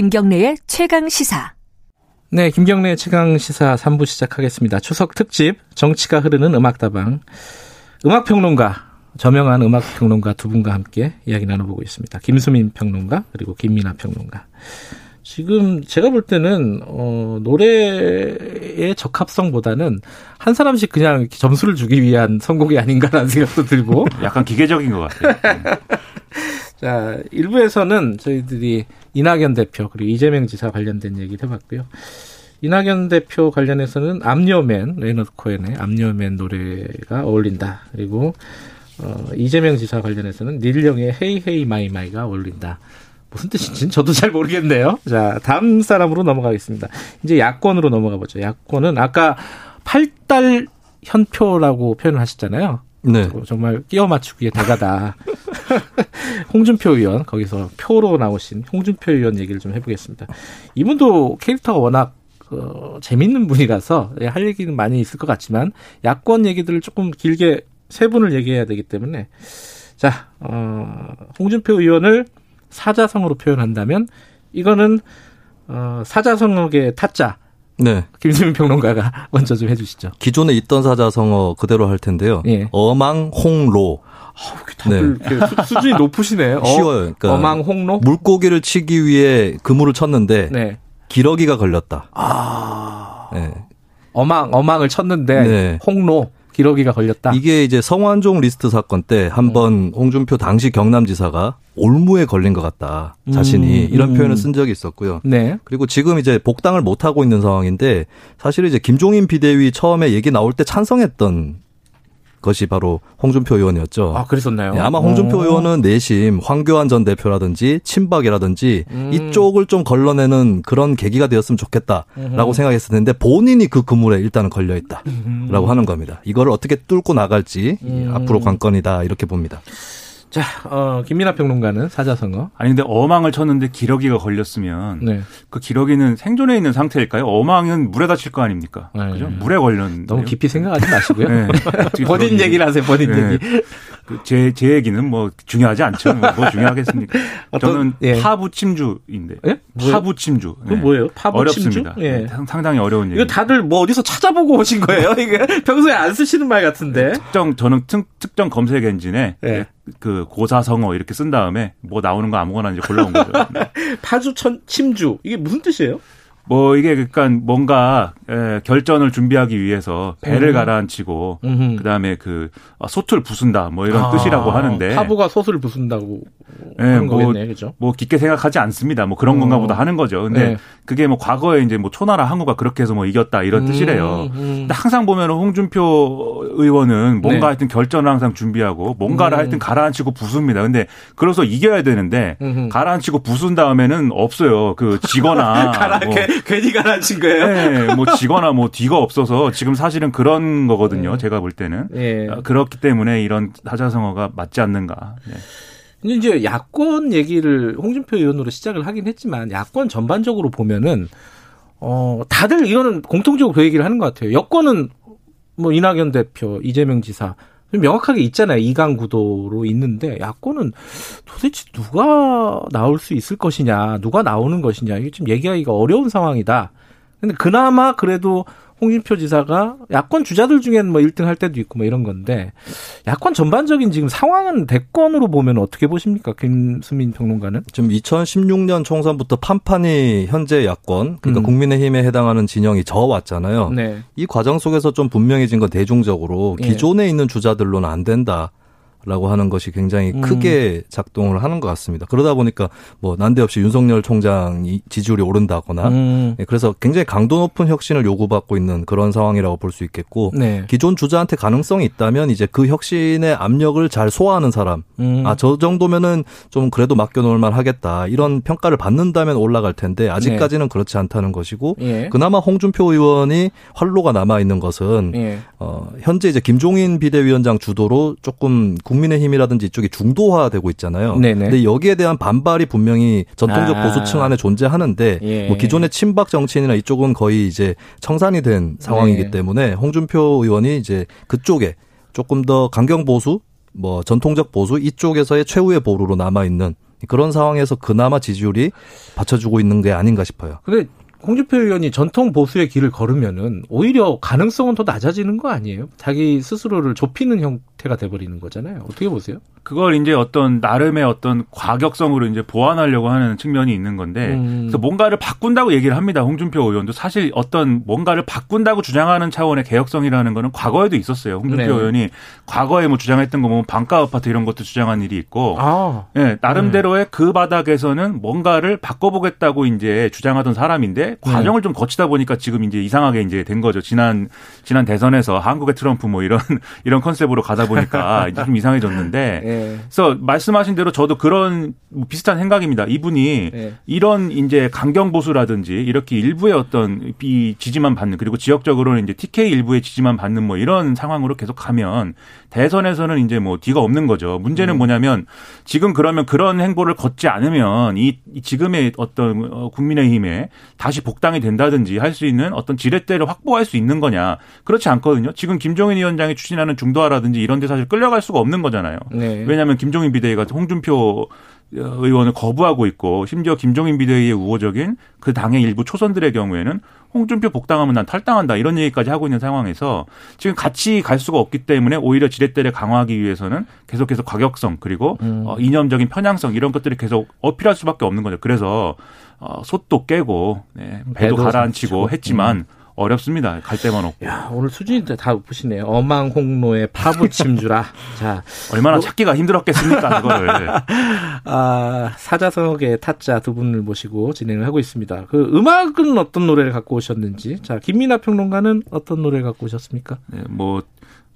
김경래의 최강 시사. 네, 김경래 최강 시사 3부 시작하겠습니다. 추석 특집 정치가 흐르는 음악다방 음악 평론가 저명한 음악 평론가 두 분과 함께 이야기 나눠보고 있습니다. 김수민 평론가 그리고 김민아 평론가. 지금 제가 볼 때는 어 노래의 적합성보다는 한 사람씩 그냥 점수를 주기 위한 선곡이 아닌가라는 생각도 들고 약간 기계적인 것 같아요. 자, 일부에서는 저희들이 이낙연 대표 그리고 이재명 지사 관련된 얘기를 해봤고요. 이낙연 대표 관련해서는 암녀맨 레너드 코엔의 암녀맨 노래가 어울린다. 그리고 어, 이재명 지사 관련해서는 닐 영의 Hey Hey My My가 어울린다. 무슨 뜻인지는 저도 잘 모르겠네요. 자, 다음 사람으로 넘어가겠습니다. 이제 야권으로 넘어가 보죠. 야권은 아까 팔달 현표라고 표현을 하셨잖아요. 네. 정말 끼워 맞추기에 대가다. 홍준표 의원 거기서 표로 나오신 홍준표 의원 얘기를 좀 해보겠습니다. 이분도 캐릭터가 워낙 어, 재밌는 분이라서 예, 할 얘기는 많이 있을 것 같지만 야권 얘기들을 조금 길게 세 분을 얘기해야 되기 때문에 자 어, 홍준표 의원을 사자성어로 표현한다면 이거는 어, 사자성어의 타짜 네. 김수민 평론가가 먼저 좀 해주시죠. 기존에 있던 사자성어 그대로 할 텐데요. 예. 어망홍로. 네. 수, 준이 높으시네요. 쉬워요. 그러니까 어망 홍로 물고기를 치기 위해 그물을 쳤는데 네. 기러기가 걸렸다. 아. 네. 어망 어망을 쳤는데 네. 홍로 기러기가 걸렸다. 이게 이제 성완종 리스트 사건 때 한번 음. 홍준표 당시 경남지사가 올무에 걸린 것 같다. 자신이 음, 이런 음. 표현을 쓴 적이 있었고요. 네. 그리고 지금 이제 복당을 못 하고 있는 상황인데 사실 이제 김종인 비대위 처음에 얘기 나올 때 찬성했던 것이 바로 홍준표 의원이었죠. 아, 그랬었나요? 네, 아마 홍준표 오. 의원은 내심 황교안 전 대표라든지 친박이라든지 음. 이쪽을 좀 걸러내는 그런 계기가 되었으면 좋겠다라고 음. 생각했을 텐데 본인이 그 그물에 일단은 걸려 있다라고 음. 하는 겁니다. 이거를 어떻게 뚫고 나갈지 음. 앞으로 관건이다 이렇게 봅니다. 자, 어, 김민아 평론가는 사자성어. 아니, 근데 어망을 쳤는데 기러기가 걸렸으면. 네. 그 기러기는 생존해 있는 상태일까요? 어망은 물에 다칠 거 아닙니까? 네. 그죠? 물에 걸렸는데. 너무 깊이 생각하지 마시고요. 네. 본인 얘기를 하세요, 본인 네. 얘기. 그 제, 제 얘기는 뭐 중요하지 않죠. 뭐 중요하겠습니까? 저는 예. 파부침주인데. 예? 파부침주. 그 뭐예요? 파부침주? 어렵습니다. 예. 상당히 어려운 얘기. 이거 다들 뭐 어디서 찾아보고 오신 거예요? 이게 평소에 안 쓰시는 말 같은데. 특정, 저는 특, 정 검색 엔진에 예. 그 고사성어 이렇게 쓴 다음에 뭐 나오는 거 아무거나 이제 골라온 거죠. 파주천 침주 이게 무슨 뜻이에요? 뭐 이게 그러니까 뭔가 에, 결전을 준비하기 위해서 배를 음. 가라앉히고 음흠. 그다음에 그 아, 솥을 부순다 뭐 이런 아, 뜻이라고 하는데 파부가 솥을 부순다고 네, 뭐, 거겠네, 그죠? 뭐 깊게 생각하지 않습니다. 뭐 그런 어. 건가 보다 하는 거죠. 근데 네. 그게 뭐 과거에 이제 뭐 초나라 항우가 그렇게 해서 뭐 이겼다 이런 음, 뜻이래요. 음. 근데 항상 보면은 홍준표 의원은 뭔가 네. 하여튼 결전을 항상 준비하고 뭔가를 음. 하여튼 가라앉히고 부숩니다. 근데 그래서 이겨야 되는데. 가라앉히고 부순 다음에는 없어요. 그 지거나 뭐. 괜히 가라앉힌 거예요. 네, 뭐 지거나 뭐 뒤가 없어서 지금 사실은 그런 거거든요. 음. 제가 볼 때는 예. 그렇기 때문에 이런 사자성어가 맞지 않는가. 네. 근데 이제 야권 얘기를 홍준표 의원으로 시작을 하긴 했지만 야권 전반적으로 보면은 어 다들 이거는 공통적으로 그 얘기를 하는 것 같아요. 여권은 뭐 이낙연 대표, 이재명 지사 명확하게 있잖아요. 이강 구도로 있는데 야권은 도대체 누가 나올 수 있을 것이냐, 누가 나오는 것이냐 이게 좀 얘기하기가 어려운 상황이다. 근데 그나마 그래도 홍준표 지사가 야권 주자들 중에는 뭐 1등 할 때도 있고 뭐 이런 건데 야권 전반적인 지금 상황은 대권으로 보면 어떻게 보십니까? 김수민 평론가는? 지금 2016년 총선부터 판판이 현재 야권 그러니까 음. 국민의힘에 해당하는 진영이 저왔잖아요. 네. 이 과정 속에서 좀 분명해진 건 대중적으로 예. 기존에 예. 있는 주자들로는 안 된다. 라고 하는 것이 굉장히 음. 크게 작동을 하는 것 같습니다. 그러다 보니까 뭐 난데없이 윤석열 총장이 지지율이 오른다거나 음. 네, 그래서 굉장히 강도 높은 혁신을 요구받고 있는 그런 상황이라고 볼 수 있겠고 네. 기존 주자한테 가능성이 있다면 이제 그 혁신의 압력을 잘 소화하는 사람 음. 아저 정도면은 좀 그래도 맡겨놓을 만 하겠다 이런 평가를 받는다면 올라갈 텐데 아직까지는 네. 그렇지 않다는 것이고 예. 그나마 홍준표 의원이 활로가 남아 있는 것은 예. 어, 현재 이제 김종인 비대위원장 주도로 조금 국민의힘이라든지 이쪽이 중도화되고 있잖아요. 네네. 근데 여기에 대한 반발이 분명히 전통적 아. 보수층 안에 존재하는데 예. 뭐 기존의 친박 정치인이나 이쪽은 거의 이제 청산이 된 상황이기 네. 때문에 홍준표 의원이 이제 그쪽에 조금 더 강경 보수 뭐 전통적 보수 이쪽에서의 최후의 보루로 남아 있는 그런 상황에서 그나마 지지율이 받쳐주고 있는 게 아닌가 싶어요. 근데 홍준표 의원이 전통 보수의 길을 걸으면은 오히려 가능성은 더 낮아지는 거 아니에요? 자기 스스로를 좁히는 형태가 돼버리는 거잖아요. 어떻게 보세요? 그걸 이제 어떤 나름의 어떤 과격성으로 이제 보완하려고 하는 측면이 있는 건데 음. 그래서 뭔가를 바꾼다고 얘기를 합니다. 홍준표 의원도 사실 어떤 뭔가를 바꾼다고 주장하는 차원의 개혁성이라는 거는 과거에도 있었어요. 홍준표 네. 의원이 과거에 뭐 주장했던 거 보면 반가 아파트 이런 것도 주장한 일이 있고 아. 네, 나름대로의 네. 그 바닥에서는 뭔가를 바꿔보겠다고 이제 주장하던 사람인데 네. 과정을 좀 거치다 보니까 지금 이제 이상하게 이제 된 거죠. 지난 지난 대선에서 한국의 트럼프 뭐 이런 이런 컨셉으로 가다 보니까 이제 좀 이상해졌는데 네. 그래서 말씀하신 대로 저도 그런 뭐 비슷한 생각입니다. 이분이 네. 이런 이제 강경 보수라든지 이렇게 일부의 어떤 이 지지만 받는 그리고 지역적으로는 이제 TK 일부의 지지만 받는 뭐 이런 상황으로 계속 가면 대선에서는 이제 뭐 뒤가 없는 거죠. 문제는 음. 뭐냐면 지금 그러면 그런 행보를 걷지 않으면 이 지금의 어떤 어, 국민의힘에 다시 복당이 된다든지 할 수 있는 어떤 지렛대를 확보할 수 있는 거냐. 그렇지 않거든요. 지금 김종인 위원장이 추진하는 중도화라든지 이런 데 사실 끌려갈 수가 없는 거잖아요. 네. 왜냐하면 김종인 비대위가 홍준표 의원을 거부하고 있고 심지어 김종인 비대위의 우호적인 그 당의 일부 초선들의 경우에는 홍준표 복당하면 난 탈당한다 이런 얘기까지 하고 있는 상황에서 지금 같이 갈 수가 없기 때문에 오히려 지렛대를 강화하기 위해서는 계속해서 과격성 그리고 음. 어, 이념적인 편향성 이런 것들이 계속 어필할 수밖에 없는 거죠. 그래서 어, 솥도 깨고 네, 배도, 배도 가라앉히고 했지만 음. 어렵습니다. 갈 데만 없고. 야, 오늘 수준이 다 높으시네요. 어망 홍로의 파부침 주라. 자. 얼마나 뭐, 찾기가 힘들었겠습니까, 그거를. 아, 사자성어의 타짜 두 분을 모시고 진행을 하고 있습니다. 그 음악은 어떤 노래를 갖고 오셨는지. 자, 김민아 평론가는 어떤 노래를 갖고 오셨습니까? 네, 뭐,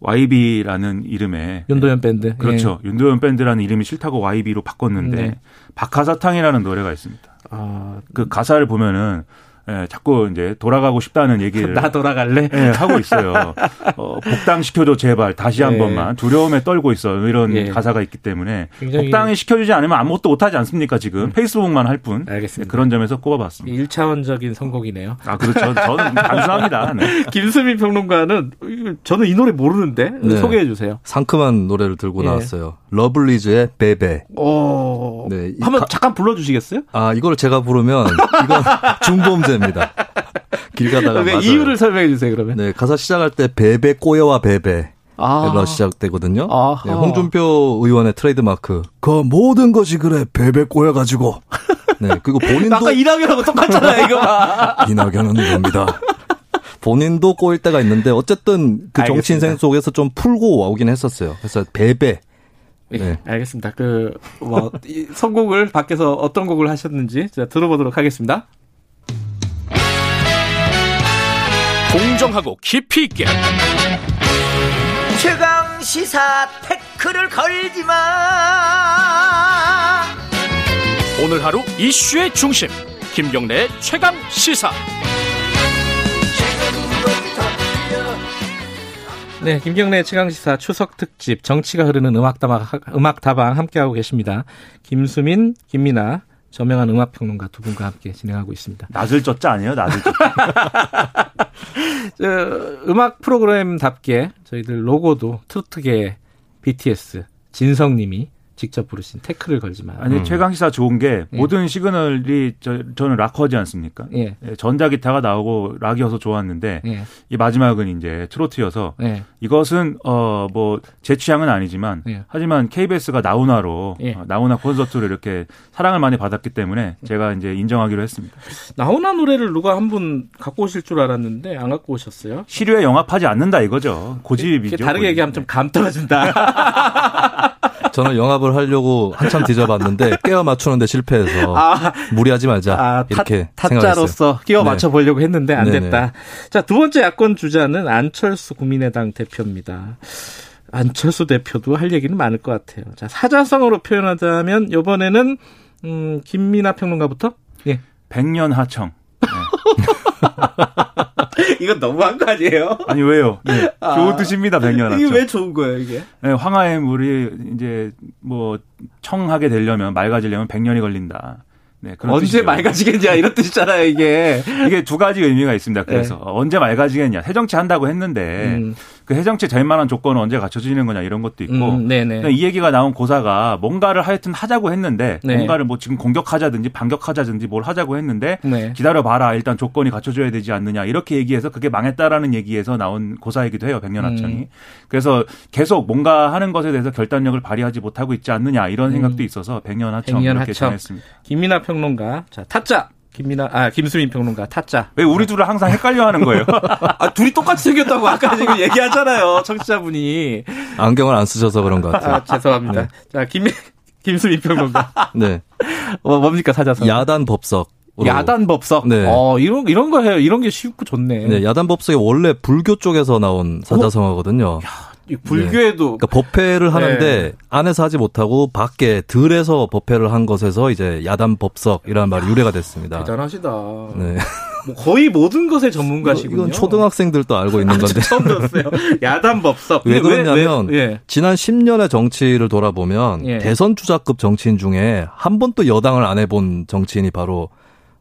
YB라는 이름의 윤도현 밴드. 그렇죠. 예. 윤도현 밴드라는 이름이 싫다고 YB로 바꿨는데 네. 박하사탕이라는 노래가 있습니다. 아, 그 가사를 보면은 예, 자꾸 이제 돌아가고 싶다는 얘기를 나 돌아갈래? 예, 하고 있어요. 어, 복당 시켜줘 제발 다시 한 예. 번만 두려움에 떨고 있어 이런 예. 가사가 있기 때문에 복당이 시켜주지 않으면 아무것도 못하지 않습니까 지금 음. 페이스북만 할 뿐. 알겠습니다. 그런 점에서 꼽아봤습니다. 1차원적인 선곡이네요. 아 그렇죠. 저는 단순합니다. 네. 김수민 평론가는 저는 이 노래 모르는데 네. 소개해 주세요. 상큼한 노래를 들고 예. 나왔어요. 러블리즈의 베베. 오. 네. 한번 가... 잠깐 불러주시겠어요? 아 이걸 제가 부르면 이건 중범죄 됩니다. 길 가다가 왜 이유를 설명해 주세요 그러면. 네 가사 시작할 때 베베 꼬여와 베베. 아. 시작되거든요. 네, 홍준표 의원의 트레이드 마크. 그 모든 것이 그래 베베 꼬여가지고. 네 그리고 본인도 아까 이낙연하고 똑같잖아요 이거. 이낙연은 이겁니다. 본인도 꼬일 때가 있는데 어쨌든 그 정치 인생 속에서 좀 풀고 오긴 했었어요. 그래서 베베. 네, 네. 알겠습니다. 그 뭐 선곡을 밖에서 어떤 곡을 하셨는지 제가 들어보도록 하겠습니다. 공정하고 깊이 있게. 최강 시사 태클을 걸지 마. 오늘 하루 이슈의 중심 김경래 최강 시사. 네, 김경래 최강 시사 추석 특집 정치가 흐르는 음악 다방 음악 다방 함께하고 계십니다. 김수민, 김민아, 저명한 음악평론가 두 분과 함께 진행하고 있습니다. 낮을 쪘자 아니에요? 낮을 쪘자. 음악 프로그램답게 저희들 로고도 트로트계 BTS 진성님이 직접 부르신 태클을 걸지만. 아니 음. 최강 시사 좋은 게 예. 모든 시그널이 저, 저는 락커지 않습니까? 예. 예. 전자 기타가 나오고 락이어서 좋았는데 예. 이 마지막은 이제 트로트여서 예. 이것은 어 뭐 제 취향은 아니지만 예. 하지만 KBS가 나훈아로 어, 나훈아 콘서트를 이렇게 사랑을 많이 받았기 때문에 제가 이제 인정하기로 했습니다. 나훈아 노래를 누가 한 분 갖고 오실 줄 알았는데 안 갖고 오셨어요? 시류에 영합하지 않는다 이거죠. 고집이죠. 다르게 얘기하면 좀 감 떨어진다. 저는 영합을 하려고 한참 뒤져봤는데 깨어 맞추는데 실패해서 아, 무리하지 말자 아, 이렇게 타, 타짜로서 끼워 네. 맞춰 보려고 했는데 안 네네. 됐다. 자 두 번째 야권 주자는 안철수 국민의당 대표입니다. 안철수 대표도 할 얘기는 많을 것 같아요. 자 사자성어로 표현하자면 이번에는 음, 김민아 평론가부터 예. 백년 하청. 네. 이건 너무한 거 아니에요? 아니 왜요? 네. 아, 좋은 뜻입니다, 백년 이게 왜 좋은 거예요, 이게? 네, 황하의 물이 이제 뭐 청하게 되려면 맑아지려면 백년이 걸린다. 네, 언제 뜻이죠. 맑아지겠냐 이런 뜻이잖아요 이게 이게 두 가지 의미가 있습니다. 그래서 네. 언제 맑아지겠냐 새 정치 한다고 했는데 음. 그 해정치 될 만한 조건은 언제 갖춰지는 거냐 이런 것도 있고 음, 이 얘기가 나온 고사가 뭔가를 하여튼 하자고 했는데 네. 뭔가를 뭐 지금 공격하자든지 반격하자든지 뭘 하자고 했는데 네. 기다려봐라 일단 조건이 갖춰져야 되지 않느냐 이렇게 얘기해서 그게 망했다라는 얘기에서 나온 고사이기도 해요 백년하청이 음. 그래서 계속 뭔가 하는 것에 대해서 결단력을 발휘하지 못하고 있지 않느냐 이런 생각도 음. 있어서 백년하청 이렇게 정했습니다. 김민아 평론가 자 타짜 김민아, 아, 김수민 평론가, 타짜. 왜 우리 둘을 항상 헷갈려 하는 거예요? 아, 둘이 똑같이 생겼다고 아까 지금 얘기하잖아요, 청취자분이. 안경을 안 쓰셔서 그런 것 같아요. 아, 죄송합니다. 네. 자, 김, 김수민 평론가. 네. 어, 뭡니까, 사자성? 야단 법석. 야단 법석. 네. 어, 이런 이런 거 해요. 이런 게 쉽고 좋네. 네, 야단 법석이 원래 불교 쪽에서 나온 사자성어거든요. 어? 야, 불교에도 네. 그러니까 법회를 하는데 네. 안에서 하지 못하고 밖에 들에서 법회를 한 것에서 이제 야단 법석이라는 말이 유래가 됐습니다. 대단하시다. 네. 뭐 거의 모든 것의 전문가시군요. 이건 초등학생들도 알고 있는 건데. 처음 들었어요. 야단 법석. 왜 그러냐면 왜, 왜? 예. 지난 10년의 정치를 돌아보면 예. 대선 주자급 정치인 중에 한 번도 여당을 안 해본 정치인이 바로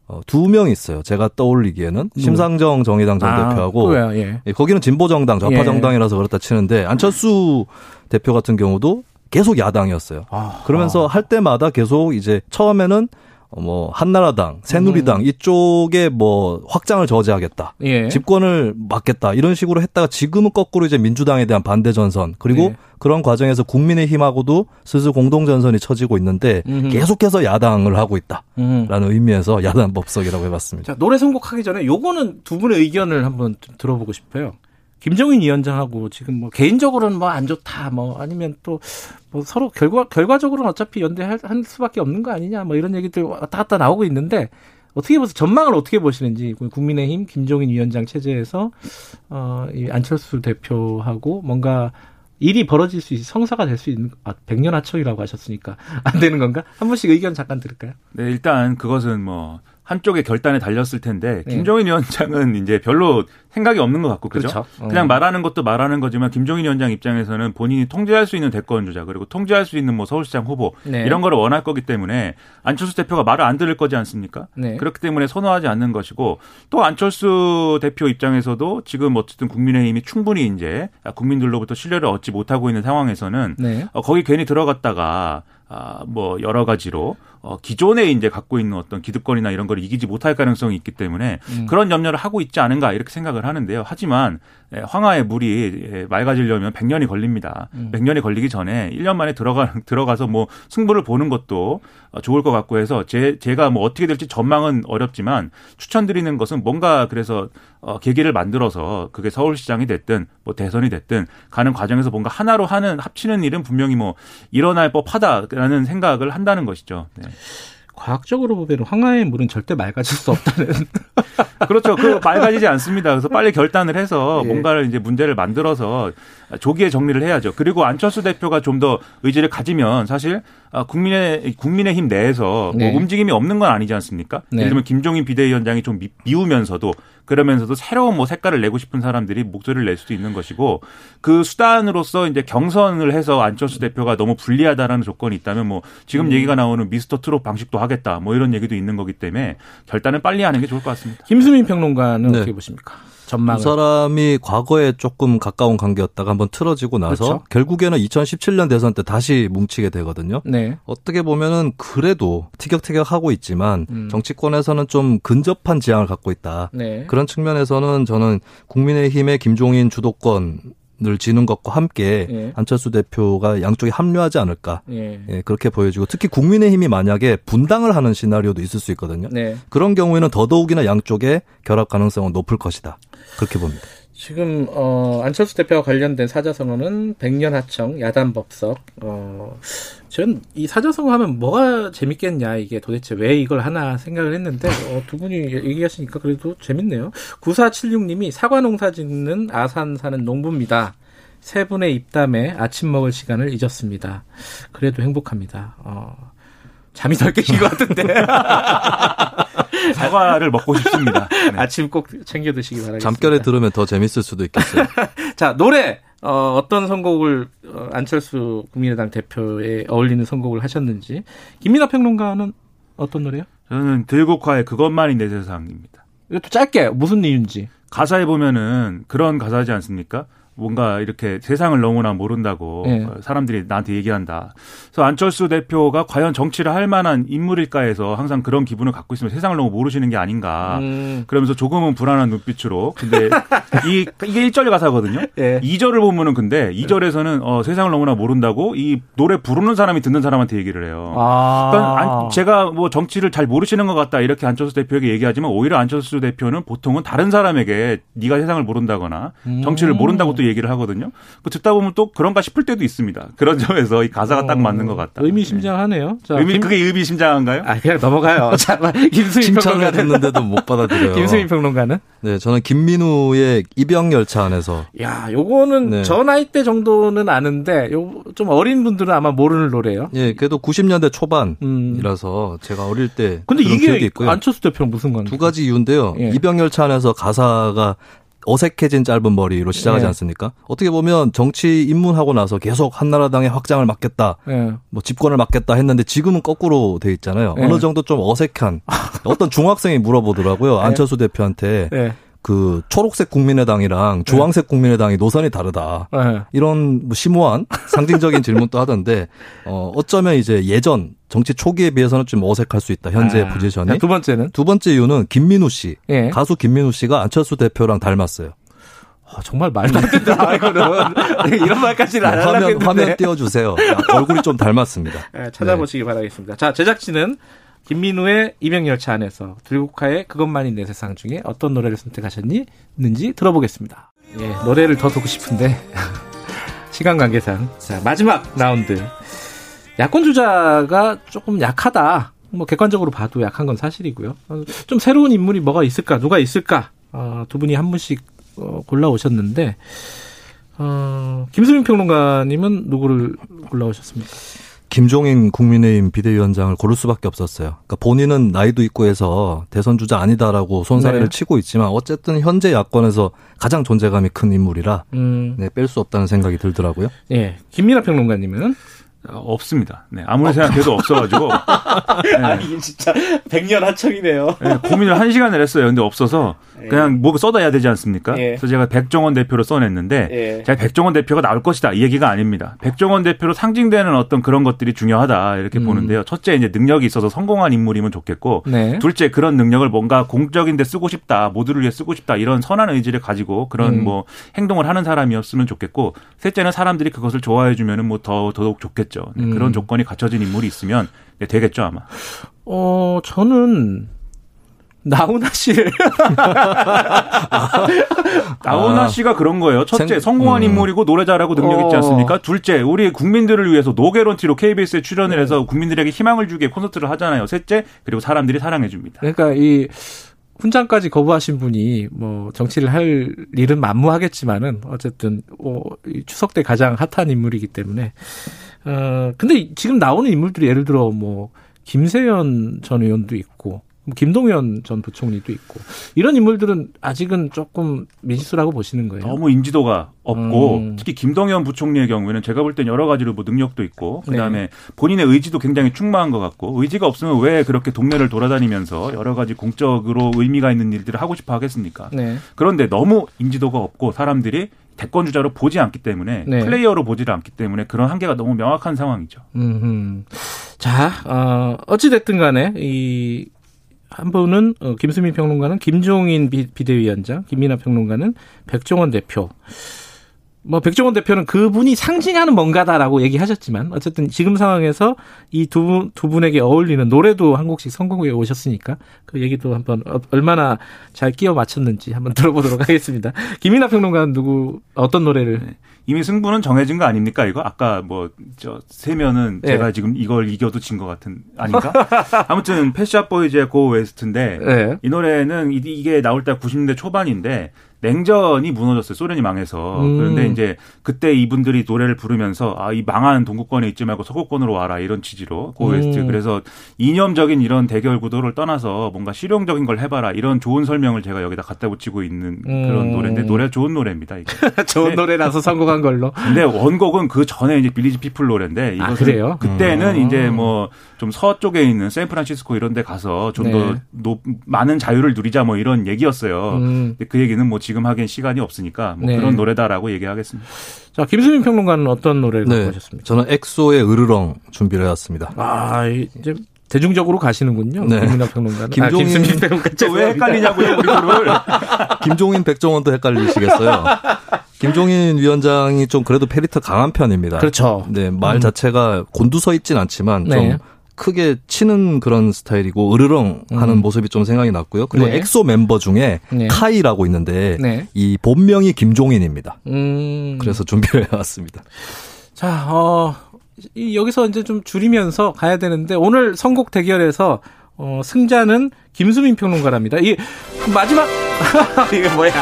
어, 두 명 있어요. 제가 떠올리기에는 음. 심상정 정의당 전 아, 대표하고 예. 예. 거기는 진보 정당, 좌파 예. 정당이라서 그렇다 치는데 안철수 대표 같은 경우도 계속 야당이었어요. 아, 그러면서 아. 할 때마다 계속 이제 처음에는 어, 뭐 한나라당, 새누리당 음. 이쪽에 뭐 확장을 저지하겠다, 예. 집권을 막겠다 이런 식으로 했다가 지금은 거꾸로 이제 민주당에 대한 반대 전선 그리고 예. 그런 과정에서 국민의힘하고도 슬슬 공동 전선이 처지고 있는데 음흠. 계속해서 야당을 하고 있다라는 음. 의미에서 야당 법석이라고 해봤습니다. 자 노래 선곡하기 전에 요거는 두 분의 의견을 한번 좀 들어보고 싶어요. 김정인 위원장하고 지금 뭐 개인적으로는 뭐 안 좋다 뭐 아니면 또 뭐 서로 결과 결과적으로는 어차피 연대할 수밖에 없는 거 아니냐 뭐 이런 얘기들 왔다 갔다 나오고 있는데 어떻게 보세요? 전망을 어떻게 보시는지 국민의힘 김종인 위원장 체제에서 어 이 안철수 대표하고 뭔가 일이 벌어질 수 있, 성사가 될 수 있는 아 백년 하청이라고 하셨으니까 안 되는 건가? 한 분씩 의견 잠깐 들을까요? 네, 일단 그것은 뭐 한쪽의 결단에 달렸을 텐데 네. 김종인 위원장은 이제 별로 생각이 없는 것 같고 그죠? 그렇죠. 어. 그냥 말하는 것도 말하는 거지만 김종인 위원장 입장에서는 본인이 통제할 수 있는 대권 주자 그리고 통제할 수 있는 뭐 서울시장 후보 네. 이런 거를 원할 거기 때문에 안철수 대표가 말을 안 들을 거지 않습니까? 네. 그렇기 때문에 선호하지 않는 것이고 또 안철수 대표 입장에서도 지금 어쨌든 국민의힘이 충분히 이제 국민들로부터 신뢰를 얻지 못하고 있는 상황에서는 네. 어, 거기 괜히 들어갔다가 아, 뭐 여러 가지로 어, 기존에 이제 갖고 있는 어떤 기득권이나 이런 걸 이기지 못할 가능성이 있기 때문에 음. 그런 염려를 하고 있지 않은가 이렇게 생각을 하는데요. 하지만 예, 황하의 물이 예, 맑아지려면 100년이 걸립니다. 음. 100년이 걸리기 전에 1년 만에 들어가 들어가서 뭐 승부를 보는 것도 어, 좋을 것 같고 해서 제 제가 뭐 어떻게 될지 전망은 어렵지만 추천드리는 것은 뭔가 그래서 어 계기를 만들어서 그게 서울시장이 됐든 뭐 대선이 됐든 가는 과정에서 뭔가 하나로 하는 합치는 일은 분명히 뭐 일어날 법하다라는 생각을 한다는 것이죠. 네. Yeah. 과학적으로 보면 황하의 물은 절대 맑아질 수 없다는. 그렇죠. 그 맑아지지 않습니다. 그래서 빨리 결단을 해서 예. 뭔가를 이제 문제를 만들어서 조기에 정리를 해야죠. 그리고 안철수 대표가 좀 더 의지를 가지면 사실 아, 국민의 국민의힘 내에서 뭐 네. 뭐 움직임이 없는 건 아니지 않습니까? 네. 예를 들면 김종인 비대위원장이 좀 미우면서도 그러면서도 새로운 뭐 색깔을 내고 싶은 사람들이 목소리를 낼 수도 있는 것이고 그 수단으로서 이제 경선을 해서 안철수 대표가 너무 불리하다라는 조건이 있다면 뭐 지금 음. 얘기가 나오는 미스터 트롯 방식도 하겠다 뭐 이런 얘기도 있는 거기 때문에 결단은 빨리 하는 게 좋을 것 같습니다. 김수민 평론가는 네. 어떻게 보십니까? 전망을. 두 사람이 과거에 조금 가까운 관계였다가 한번 틀어지고 나서 그렇죠? 결국에는 2017년 대선 때 다시 뭉치게 되거든요. 네. 어떻게 보면은 그래도 티격태격 하고 있지만 음. 정치권에서는 좀 근접한 지향을 갖고 있다. 네. 그런 측면에서는 저는 국민의힘의 김종인 주도권 을 지는 것과 함께 예. 안철수 대표가 양쪽에 합류하지 않을까 예. 예, 그렇게 보여지고 특히 국민의힘이 만약에 분당을 하는 시나리오도 있을 수 있거든요. 네. 그런 경우에는 더더욱이나 양쪽의 결합 가능성은 높을 것이다. 그렇게 봅니다. 지금 어 안철수 대표와 관련된 사자성어는 백년하청 야단법석 어 저는 이 사자성어 하면 뭐가 재밌겠냐 이게 도대체 왜 이걸 하나 생각을 했는데 어, 두 분이 얘기하시니까 그래도 재밌네요. 9476님이 사과 농사 짓는 아산 사는 농부입니다. 세 분의 입담에 아침 먹을 시간을 잊었습니다. 그래도 행복합니다. 어 잠이 덜 깨신 것 같은데. 사과를 먹고 싶습니다. 네. 아침 꼭 챙겨 드시기 바라겠습니다. 잠결에 들으면 더 재밌을 수도 있겠어요. 자, 노래 어, 어떤 선곡을 어, 안철수 국민의당 대표에 어울리는 선곡을 하셨는지 김민아 평론가는 어떤 노래요? 저는 들국화의 그것만이 내 세상입니다. 이것도 짧게 무슨 이유인지 가사에 보면은 그런 가사지 않습니까? 뭔가 이렇게 세상을 너무나 모른다고 네. 사람들이 나한테 얘기한다. 그래서 안철수 대표가 과연 정치를 할 만한 인물일까 해서 항상 그런 기분을 갖고 있으면 세상을 너무 모르시는 게 아닌가. 음. 그러면서 조금은 불안한 눈빛으로. 근데 이 이게 1절 가사거든요. 네. 2절을 보면은 근데 2절에서는 어, 세상을 너무나 모른다고 이 노래 부르는 사람이 듣는 사람한테 얘기를 해요. 아. 그러니까 제가 뭐 정치를 잘 모르시는 것 같다 이렇게 안철수 대표에게 얘기하지만 오히려 안철수 대표는 보통은 다른 사람에게 네가 세상을 모른다거나 정치를 모른다고 또 얘기를 하거든요. 그 듣다 보면 또 그런가 싶을 때도 있습니다. 그런 점에서 이 가사가 어, 딱 맞는 것 같다. 의미심장하네요. 자, 의미, 김... 그게 의미심장한가요? 아, 그냥 넘어가요. 자, 김수민 평론가 듣는데도 못 받아들여요. 김수민 평론가는? 네, 저는 김민우의 이병 열차 안에서. 야, 요거는 네. 저 나이 때 정도는 아는데, 요 좀 어린 분들은 아마 모르는 노래예요. 예, 그래도 90년대 초반이라서 음. 제가 어릴 때. 근데 이게 안철수 대표랑 무슨 관계? 두 가지 이유인데요. 예. 이병 열차 안에서 가사가 어색해진 짧은 머리로 시작하지 네. 않습니까? 어떻게 보면 정치 입문하고 나서 계속 한나라당의 확장을 막겠다, 네. 뭐 집권을 막겠다 했는데 지금은 거꾸로 돼 있잖아요. 네. 어느 정도 좀 어색한 어떤 중학생이 물어보더라고요. 네. 안철수 대표한테 네. 그 초록색 국민의당이랑 주황색 국민의당이 노선이 다르다. 네. 이런 뭐 심오한 상징적인 질문도 하던데 어 어쩌면 이제 예전 정치 초기에 비해서는 좀 어색할 수 있다. 현재 아, 포지션이. 두 번째는 두 번째 이유는 김민우 씨. 예. 가수 김민우 씨가 안철수 대표랑 닮았어요. 아, 정말 말도 안 된다. 이거는 이런 말까지는 안 하려고 했는데. 화면 띄워주세요. 얼굴이 좀 닮았습니다. 네, 찾아보시기 네. 바라겠습니다. 자 제작진은 김민우의 이병열차 안에서 들국화의 그것만이 내 세상 중에 어떤 노래를 선택하셨는지 들어보겠습니다. 예, 노래를 더 듣고 싶은데 시간 관계상 자 마지막 라운드 야권 주자가 조금 약하다. 뭐 객관적으로 봐도 약한 건 사실이고요. 좀 새로운 인물이 뭐가 있을까? 누가 있을까? 어, 두 분이 한 분씩 어, 골라 오셨는데 어, 김수민 평론가님은 누구를 골라 오셨습니까? 김종인 국민의힘 비대위원장을 고를 수밖에 없었어요. 그러니까 본인은 나이도 있고 해서 대선 주자 아니다라고 손사래를 네. 치고 있지만 어쨌든 현재 야권에서 가장 존재감이 큰 인물이라 음. 네, 뺄 수 없다는 생각이 들더라고요. 예, 김민아 평론가님은 어, 없습니다. 네, 아무리 생각해도 없어가지고. 네. 아, 이게 진짜 백년 하청이네요. 네, 고민을 한 시간을 했어요. 근데 없어서 예. 그냥 뭐 써놔야 되지 않습니까? 예. 그래서 제가 백종원 대표로 써냈는데 예. 제가 백종원 대표가 나올 것이다 이 얘기가 아닙니다. 백종원 대표로 상징되는 어떤 그런 것들이 중요하다 이렇게 음. 보는데요. 첫째 이제 능력이 있어서 성공한 인물이면 좋겠고, 네. 둘째 그런 능력을 뭔가 공적인 데 쓰고 싶다, 모두를 위해 쓰고 싶다 이런 선한 의지를 가지고 그런 음. 뭐 행동을 하는 사람이었으면 좋겠고, 셋째는 사람들이 그것을 좋아해주면은 뭐 더 더더욱 좋겠죠. 되겠죠. 네, 음. 그런 조건이 갖춰진 인물이 있으면 네, 되겠죠 아마. 어 저는 나훈아 씨를 나훈아 아. 씨가 그런 거예요. 첫째 성공한 음. 인물이고 노래 잘하고 능력 있지 어. 않습니까? 둘째 우리 국민들을 위해서 노게런티로 KBS에 출연을 네. 해서 국민들에게 희망을 주게 콘서트를 하잖아요. 셋째 그리고 사람들이 사랑해 줍니다. 그러니까 이 훈장까지 거부하신 분이 뭐 정치를 할 일은 만무하겠지만은 어쨌든 어, 추석 때 가장 핫한 인물이기 때문에. 어, 근데 지금 나오는 인물들이 예를 들어 뭐 김세연 전 의원도 있고 뭐 김동연 전 부총리도 있고 이런 인물들은 아직은 조금 미지수라고 보시는 거예요. 너무 인지도가 없고 음. 특히 김동연 부총리의 경우에는 제가 볼 땐 여러 가지로 뭐 능력도 있고 그다음에 네. 본인의 의지도 굉장히 충만한 것 같고 의지가 없으면 왜 그렇게 동네를 돌아다니면서 여러 가지 공적으로 의미가 있는 일들을 하고 싶어 하겠습니까? 네. 그런데 너무 인지도가 없고 사람들이 대권 주자로 보지 않기 때문에 네. 플레이어로 보지를 않기 때문에 그런 한계가 너무 명확한 상황이죠. 음흠. 자, 어, 어찌 됐든 간에 이 한 분은 어, 김수민 평론가는 김종인 비, 비대위원장, 김민아 평론가는 백종원 대표. 뭐 백종원 대표는 그분이 상징하는 뭔가다라고 얘기하셨지만 어쨌든 지금 상황에서 이 두 분두 분에게 어울리는 노래도 한 곡씩 선곡해 오셨으니까 그 얘기도 한번 어, 얼마나 잘 끼워 맞췄는지 한번 들어보도록 하겠습니다. 김민하 평론가는 누구 어떤 노래를 네. 이미 승부는 정해진 거 아닙니까 이거 아까 뭐 저 세면은 네. 제가 지금 이걸 이겨도 진 것 같은 아닌가? 아무튼 Pet Shop Boys의 Go West인데 네. 이 노래는 이게 나올 때 90년대 초반인데 냉전이 무너졌어요. 소련이 망해서. 음. 그런데 이제 그때 이분들이 노래를 부르면서 아, 이 망한 동구권에 있지 말고 서구권으로 와라 이런 취지로 Go West. 음. 그래서 이념적인 이런 대결 구도를 떠나서 뭔가 실용적인 걸 해봐라 이런 좋은 설명을 제가 여기다 갖다 붙이고 있는 그런 음. 노래인데 노래 좋은 노래입니다. 이게. 좋은 네. 노래라서 성공한 걸로. 근데 원곡은 그 전에 이제 Village People 노래인데 아, 이것은 아, 그때는 음. 이제 뭐 좀 서쪽에 있는 샌프란시스코 이런 데 가서 좀더 네. 많은 자유를 누리자 뭐 이런 얘기였어요. 음. 그 얘기는 뭐 지금 지금 하기엔 시간이 없으니까 뭐 네. 그런 노래다라고 얘기하겠습니다. 자, 김수민 평론가는 어떤 노래를 네. 하셨습니까? 저는 엑소의 으르렁 준비를 해왔습니다. 아, 이제 대중적으로 가시는군요. 네. 김민하 평론가. 김종인 아, 김수민 평론가. 왜 헷갈리냐고요, 우리들을. 김종인, 백종원도 헷갈리시겠어요. 김종인 위원장이 좀 그래도 캐릭터 강한 편입니다. 그렇죠. 네, 말 음. 자체가 곤두서 있진 않지만 네. 좀 크게 치는 그런 스타일이고 으르렁 하는 음. 모습이 좀 생각이 났고요. 그리고 네. 엑소 멤버 중에 네. 카이라고 있는데 네. 이 본명이 김종인입니다. 음. 그래서 준비를 해왔습니다. 자, 어, 여기서 이제 좀 줄이면서 가야 되는데 오늘 선곡 대결에서 어, 승자는 김수민 평론가랍니다. 이 마지막 이게 뭐야?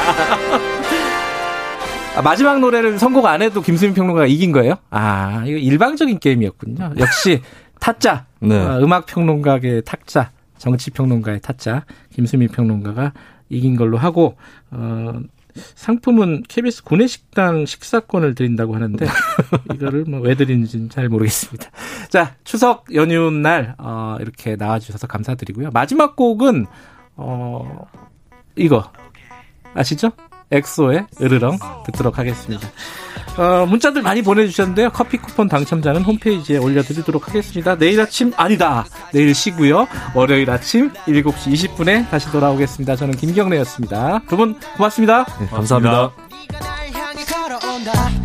아, 마지막 노래를 선곡 안 해도 김수민 평론가가 이긴 거예요? 아, 이거 일방적인 게임이었군요. 역시 타짜. 네. 어, 음악 평론가의 타짜, 정치 평론가의 타짜, 김수민 평론가가 이긴 걸로 하고 어 상품은 KBS 구내식당 식사권을 드린다고 하는데 이거를 뭐 왜 드리는지는 잘 모르겠습니다. 자 추석 연휴 날 어, 이렇게 나와주셔서 감사드리고요. 마지막 곡은 어 이거 아시죠? 엑소의 으르렁 듣도록 하겠습니다. 어, 문자들 많이 보내주셨는데요. 커피 쿠폰 당첨자는 홈페이지에 올려드리도록 하겠습니다. 내일 아침 아니다. 내일 쉬고요. 월요일 아침 7시 20분에 다시 돌아오겠습니다. 저는 김경래였습니다. 두 분 고맙습니다. 네, 감사합니다. 감사합니다.